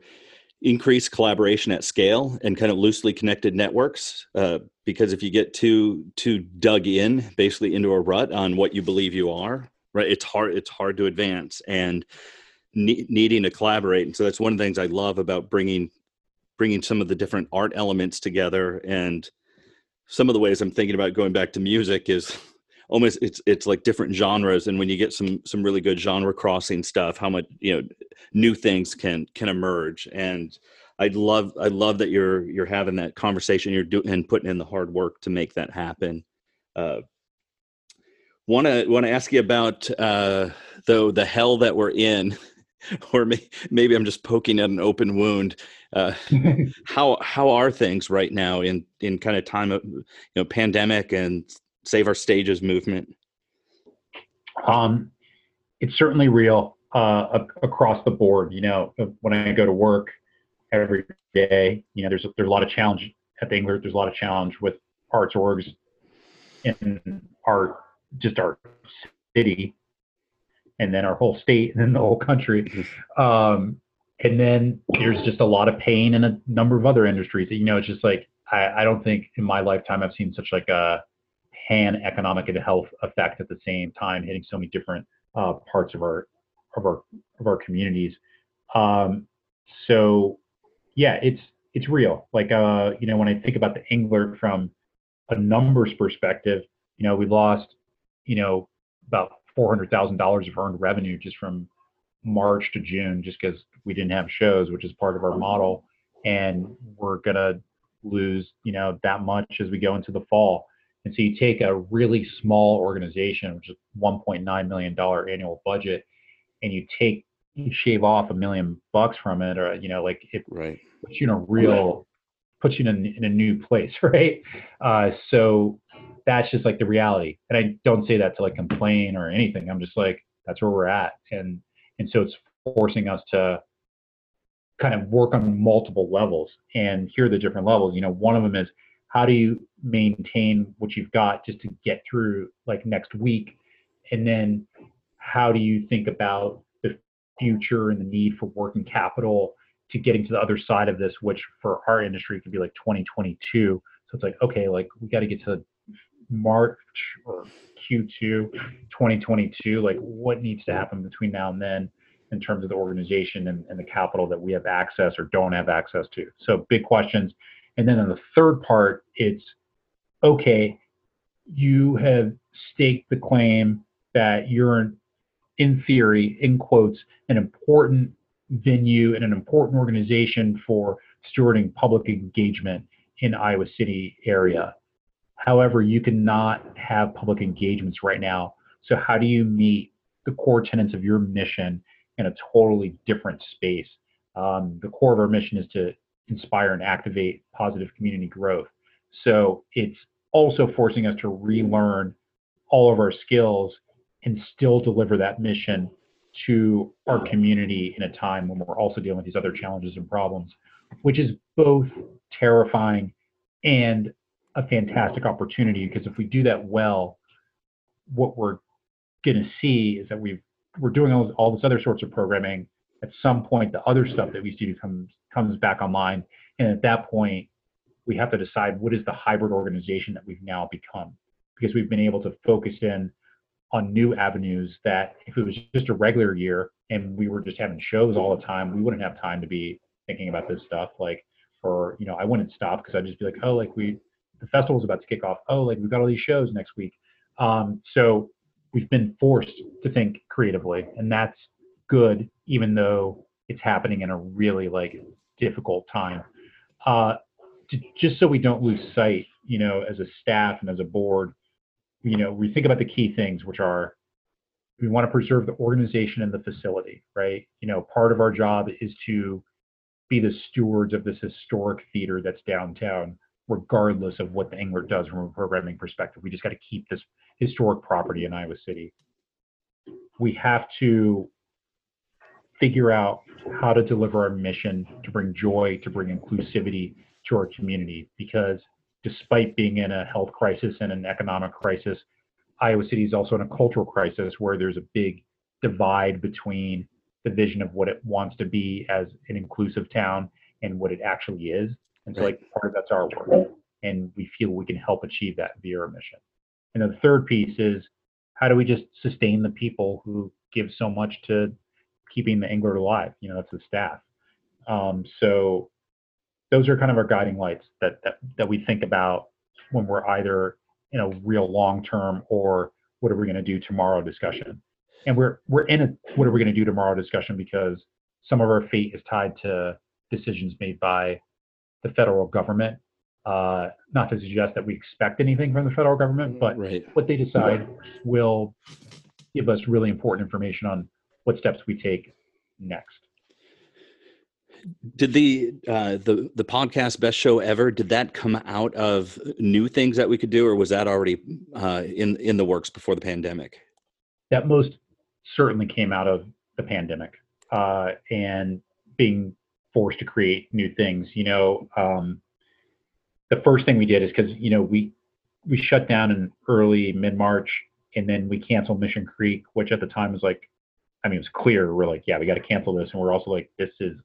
increased collaboration at scale and kind of loosely connected networks. Uh, because if you get too too dug in, basically into a rut on what you believe you are, right, it's hard it's hard to advance and ne- needing to collaborate. And so that's one of the things I love about bringing bringing some of the different art elements together. And some of the ways I'm thinking about going back to music is almost it's it's like different genres. And when you get some some really good genre crossing stuff, how much you know new things can can emerge. And I love I love that you're you're having that conversation. You're doing and putting in the hard work to make that happen. Uh, want to want to ask you about uh, though the hell that we're in or may, maybe I'm just poking at an open wound. Uh, how how are things right now in in kind of time of you know pandemic and save our stages movement? Um, it's certainly real uh, across the board. You know, when I go to work every day, you know, there's a, there's a lot of challenge at the. There's a lot of challenge with arts orgs in our just our city and then our whole state and then the whole country. Mm-hmm. Um, and then there's just a lot of pain in a number of other industries. You know, it's just like I, I don't think in my lifetime I've seen such like a pan economic and health effect at the same time, hitting so many different uh, parts of our of our of our communities. Um, so yeah, it's it's real. Like uh, you know, when I think about the Englert from a numbers perspective, you know, we lost, you know, about $400,000 of earned revenue just from March to June, just because we didn't have shows, which is part of our model. And we're going to lose, you know, that much as we go into the fall. And so you take a really small organization, which is $1.9 million annual budget, and you take, you shave off a million bucks from it, or, you know, like it right. puts you in a real, puts you in a, in a new place, right? Uh, so that's just like the reality. And I don't say that to like complain or anything. I'm just like, that's where we're at. And and so it's forcing us to kind of work on multiple levels. And here are the different levels. You know, one of them is how do you maintain what you've got just to get through like next week and then how do you think about the future and the need for working capital to getting to the other side of this which for our industry could be like 2022 so it's like okay like we got to get to march or q2 2022 like what needs to happen between now and then in terms of the organization and, and the capital that we have access or don't have access to so big questions and then on the third part it's okay you have staked the claim that you're in theory, in quotes, an important venue and an important organization for stewarding public engagement in Iowa City area. However, you cannot have public engagements right now. So how do you meet the core tenets of your mission in a totally different space? Um, the core of our mission is to inspire and activate positive community growth. So it's also forcing us to relearn all of our skills and still deliver that mission to our community in a time when we're also dealing with these other challenges and problems, which is both terrifying and a fantastic opportunity because if we do that well, what we're going to see is that we've we're doing all, all this other sorts of programming. At some point, the other stuff that we see comes comes back online, and at that point, we have to decide what is the hybrid organization that we've now become because we've been able to focus in on new avenues that if it was just a regular year and we were just having shows all the time, we wouldn't have time to be thinking about this stuff. Like, or you know, I wouldn't stop because I'd just be like, oh, like we, the festival's about to kick off. Oh, like we've got all these shows next week. Um, so we've been forced to think creatively, and that's good, even though it's happening in a really like difficult time. Uh, to, just so we don't lose sight, you know, as a staff and as a board, you know, we think about the key things, which are we want to preserve the organization and the facility, right? You know, part of our job is to be the stewards of this historic theater that's downtown, regardless of what the Englert does from a programming perspective. We just got to keep this historic property in Iowa City. We have to figure out how to deliver our mission to bring joy, to bring inclusivity to our community, because despite being in a health crisis and an economic crisis, Iowa City is also in a cultural crisis where there's a big divide between the vision of what it wants to be as an inclusive town and what it actually is. And so, like, part of that's our work. And we feel we can help achieve that via our mission. And then the third piece is how do we just sustain the people who give so much to keeping the Englert alive? You know, that's the staff. Um, so those are kind of our guiding lights that, that that we think about when we're either in a real long term or what are we going to do tomorrow discussion. And we're we're in a what are we going to do tomorrow discussion because some of our fate is tied to decisions made by the federal government. Uh, not to suggest that we expect anything from the federal government, but right. what they decide will give us really important information on what steps we take next. Did the uh, the the podcast best show ever? Did that come out of new things that we could do, or was that already uh, in in the works before the pandemic? that most certainly came out of the pandemic uh, and being forced to create new things. You know, um, the first thing we did is because you know we we shut down in early mid March and then we canceled Mission Creek, which at the time was like, I mean, it was clear. We're like, yeah, we got to cancel this, and we're also like, this is,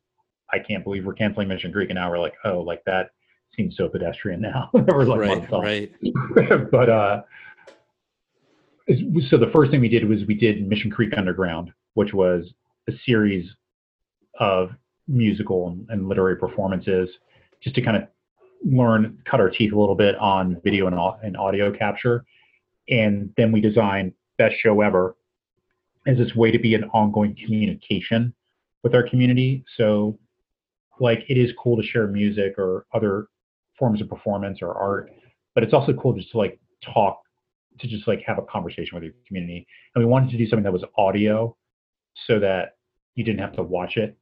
I can't believe we're canceling Mission Creek, and now we're like, oh, like that seems so pedestrian now. we're like right, right. but uh, so the first thing we did was we did Mission Creek Underground, which was a series of musical and, and literary performances, just to kind of learn, cut our teeth a little bit on video and, and audio capture, and then we designed Best Show Ever as this way to be an ongoing communication with our community. So, like, it is cool to share music or other forms of performance or art, but it's also cool just to like talk to just like have a conversation with your community. And we wanted to do something that was audio so that you didn't have to watch it.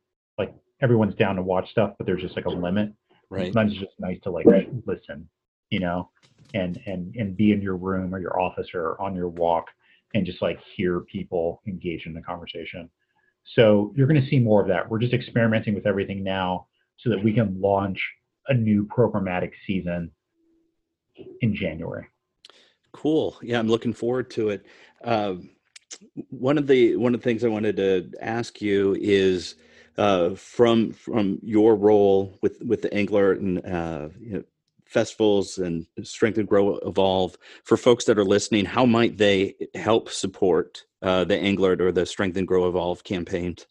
Like everyone's down to watch stuff, but there's just like a limit. Right. Sometimes it's just nice to like listen, you know, and and and be in your room or your office or on your walk and just like hear people engage in the conversation. So you're going to see more of that. We're just experimenting with everything now so that we can launch a new programmatic season in January. Cool. Yeah, I'm looking forward to it. Uh, one of the one of the things I wanted to ask you is uh, from from your role with with the Englert and uh, you know, festivals and Strengthen Grow Evolve. For folks that are listening, how might they help support uh, the Englert or the Strengthen Grow Evolve campaigns?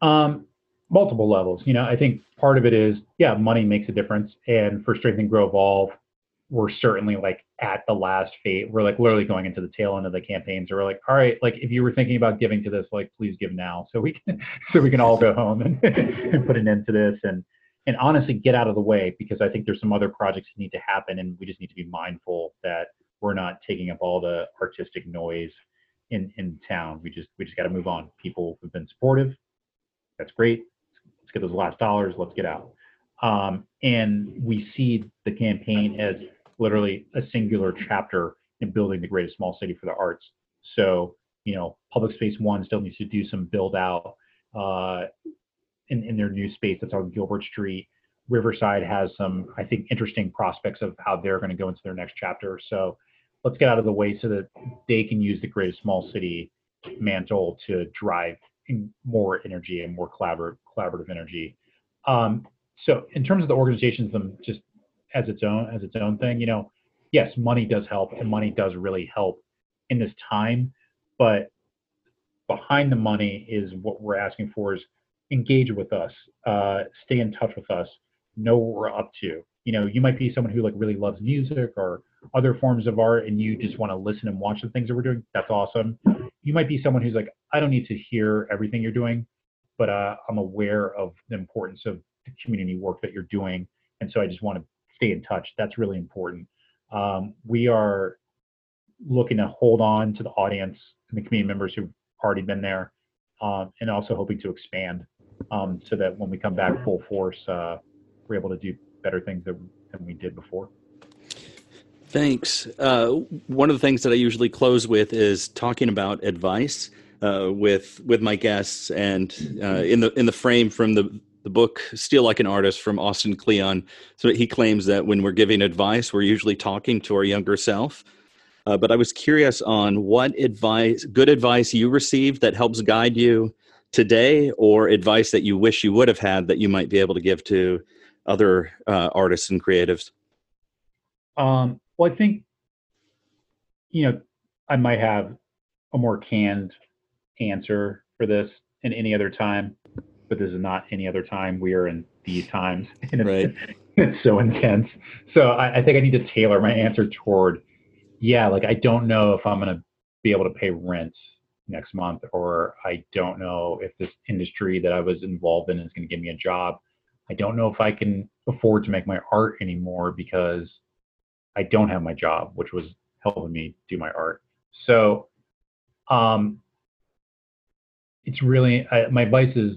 Um, multiple levels. You know, I think part of it is yeah, money makes a difference, and for Strength and Grow Evolve, we're certainly like at the last phase. We're like literally going into the tail end of the campaigns. So we're like, all right, like if you were thinking about giving to this, like please give now, so we can so we can all go home and, and put an end to this and and honestly get out of the way because I think there's some other projects that need to happen and we just need to be mindful that we're not taking up all the artistic noise in in town. We just we just got to move on. People have been supportive. That's great. Let's get those last dollars. Let's get out. Um, and we see the campaign as literally a singular chapter in building the greatest small city for the arts. So, you know, Public Space One still needs to do some build out uh, in, in their new space that's on Gilbert Street. Riverside has some, I think, interesting prospects of how they're going to go into their next chapter. So let's get out of the way so that they can use the greatest small city mantle to drive more energy and more collaborative, collaborative energy. Um, so in terms of the organizations, them just as its own as its own thing. You know, yes, money does help, and money does really help in this time. But behind the money is what we're asking for is engage with us, uh, stay in touch with us, know what we're up to. You know, you might be someone who like really loves music or other forms of art, and you just want to listen and watch the things that we're doing. That's awesome. You might be someone who's like, I don't need to hear everything you're doing, but uh, I'm aware of the importance of the community work that you're doing, and so I just want to stay in touch. That's really important. Um, we are looking to hold on to the audience and the community members who've already been there, um, and also hoping to expand um, so that when we come back full force, uh, we're able to do better things than, than we did before. Thanks. Uh, one of the things that I usually close with is talking about advice uh, with with my guests, and uh, in the in the frame from the the book Steal Like an Artist from Austin Kleon. So he claims that when we're giving advice, we're usually talking to our younger self. Uh, but I was curious on what advice, good advice you received that helps guide you today, or advice that you wish you would have had that you might be able to give to other uh, artists and creatives. Um, well, I think, you know, I might have a more canned answer for this in any other time but this is not any other time. We are in these times, and it's, right. it's so intense. So I, I, think I need to tailor my answer toward, yeah, like I don't know if I'm going to be able to pay rent next month, or I don't know if this industry that I was involved in is going to give me a job. I don't know if I can afford to make my art anymore because I don't have my job, which was helping me do my art. So, um, it's really I, my advice is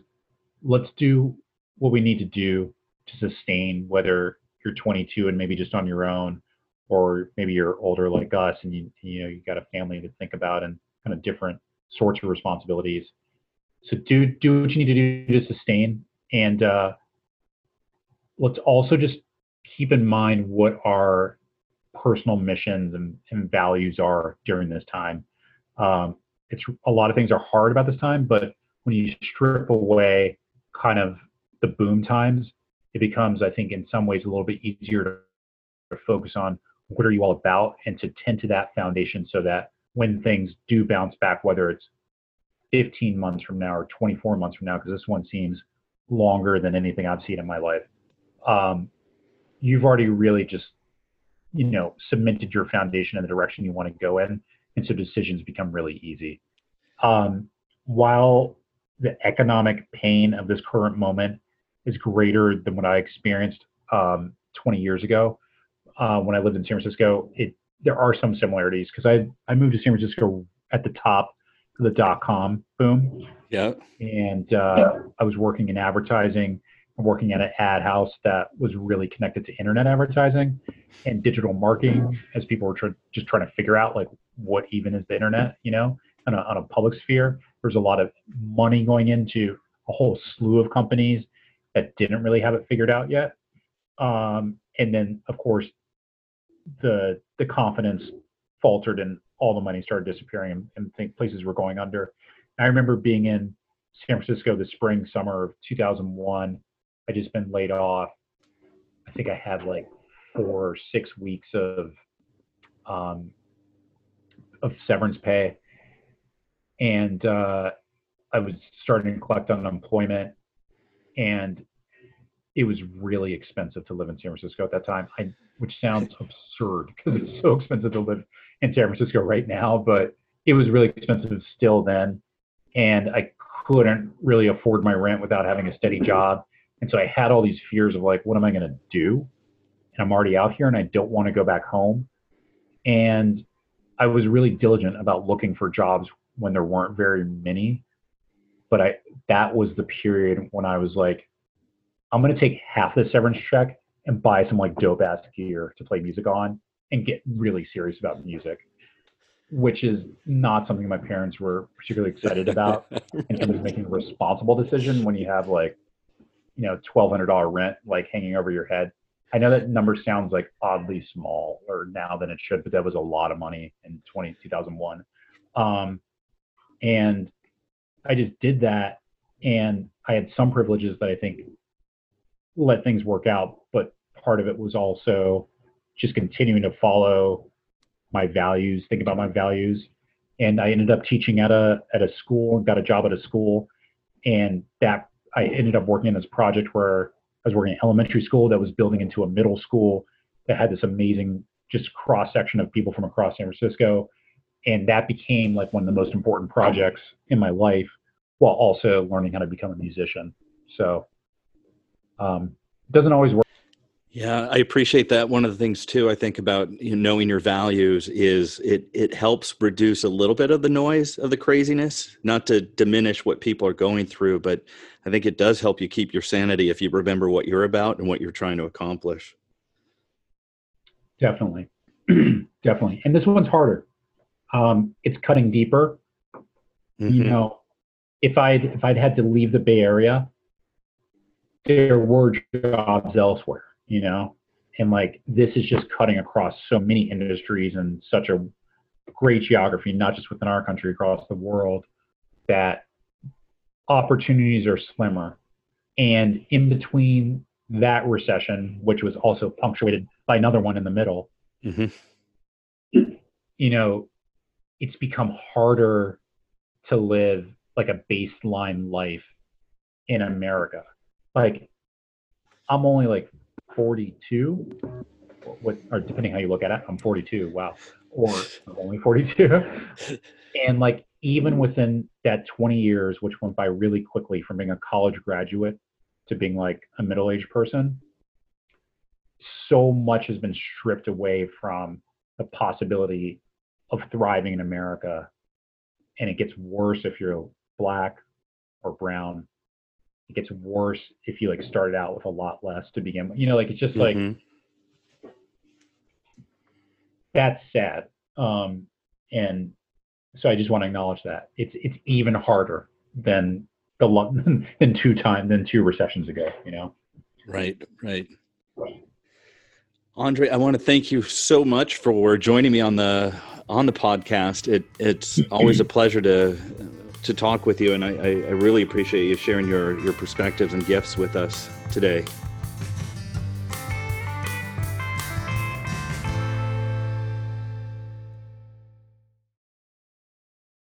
let's do what we need to do to sustain whether you're 22 and maybe just on your own or maybe you're older like us and you you know you got a family to think about and kind of different sorts of responsibilities. So do do what you need to do to sustain. And uh, let's also just keep in mind what our personal missions and, and values are during this time. Um, it's a lot of things are hard about this time but when you strip away kind of the boom times, it becomes, I think, in some ways a little bit easier to, focus on what are you all about and to tend to that foundation so that when things do bounce back, whether it's 15 months from now or 24 months from now, because this one seems longer than anything I've seen in my life, um, you've already really just, you know, cemented your foundation in the direction you want to go in. And so decisions become really easy. Um, while the economic pain of this current moment is greater than what I experienced um, 20 years ago uh, when I lived in San Francisco. It there are some similarities because I I moved to San Francisco at the top of the dot com boom. Yeah. And uh, yeah. I was working in advertising working at an ad house that was really connected to internet advertising and digital marketing as people were tr- just trying to figure out like what even is the internet, you know, on a, on a public sphere. There's a lot of money going into a whole slew of companies that didn't really have it figured out yet. Um, and then, of course, the the confidence faltered and all the money started disappearing and, and think places were going under. I remember being in San Francisco the spring summer of 2001. I just been laid off. I think I had like four or six weeks of um, of severance pay, and uh, I was starting to collect unemployment, and it was really expensive to live in San Francisco at that time. I, which sounds absurd because it's so expensive to live in San Francisco right now, but it was really expensive still then, and I couldn't really afford my rent without having a steady job. And so I had all these fears of like, what am I going to do? And I'm already out here and I don't want to go back home. And I was really diligent about looking for jobs when there weren't very many. But I that was the period when I was like, I'm gonna take half the severance check and buy some like dope ass gear to play music on and get really serious about music which is not something my parents were particularly excited about in terms of making a responsible decision when you have like, you know, twelve hundred dollar rent like hanging over your head. I know that number sounds like oddly small or now than it should, but that was a lot of money in 20, 2001. Um, and I just did that. And I had some privileges that I think let things work out. But part of it was also just continuing to follow my values, think about my values. And I ended up teaching at a at a school and got a job at a school. And that I ended up working in this project where I was working in elementary school that was building into a middle school that had this amazing just cross section of people from across San Francisco. And that became like one of the most important projects in my life while also learning how to become a musician. So um, it doesn't always work. Yeah, I appreciate that. One of the things too, I think about you know, knowing your values is it it helps reduce a little bit of the noise of the craziness. Not to diminish what people are going through, but I think it does help you keep your sanity if you remember what you're about and what you're trying to accomplish. Definitely, definitely. And this one's harder. Um, it's cutting deeper. Mm-hmm. You know, if I'd if I'd had to leave the Bay Area, there were jobs elsewhere you know and like this is just cutting across so many industries and such a great geography not just within our country across the world that opportunities are slimmer and in between that recession which was also punctuated by another one in the middle mm-hmm. you know it's become harder to live like a baseline life in america like i'm only like 42. What, or depending how you look at it, I'm 42. Wow. Or I'm only 42. and like even within that 20 years, which went by really quickly from being a college graduate to being like a middle-aged person, so much has been stripped away from the possibility of thriving in America. And it gets worse if you're black or brown it gets worse if you like started out with a lot less to begin with. You know, like it's just like mm-hmm. that's sad. Um, and so I just want to acknowledge that it's it's even harder than the than two time than two recessions ago. You know. Right. Right. Andre, I want to thank you so much for joining me on the on the podcast. It it's always a pleasure to to talk with you, and I, I, really appreciate you sharing your, your perspectives and gifts with us today.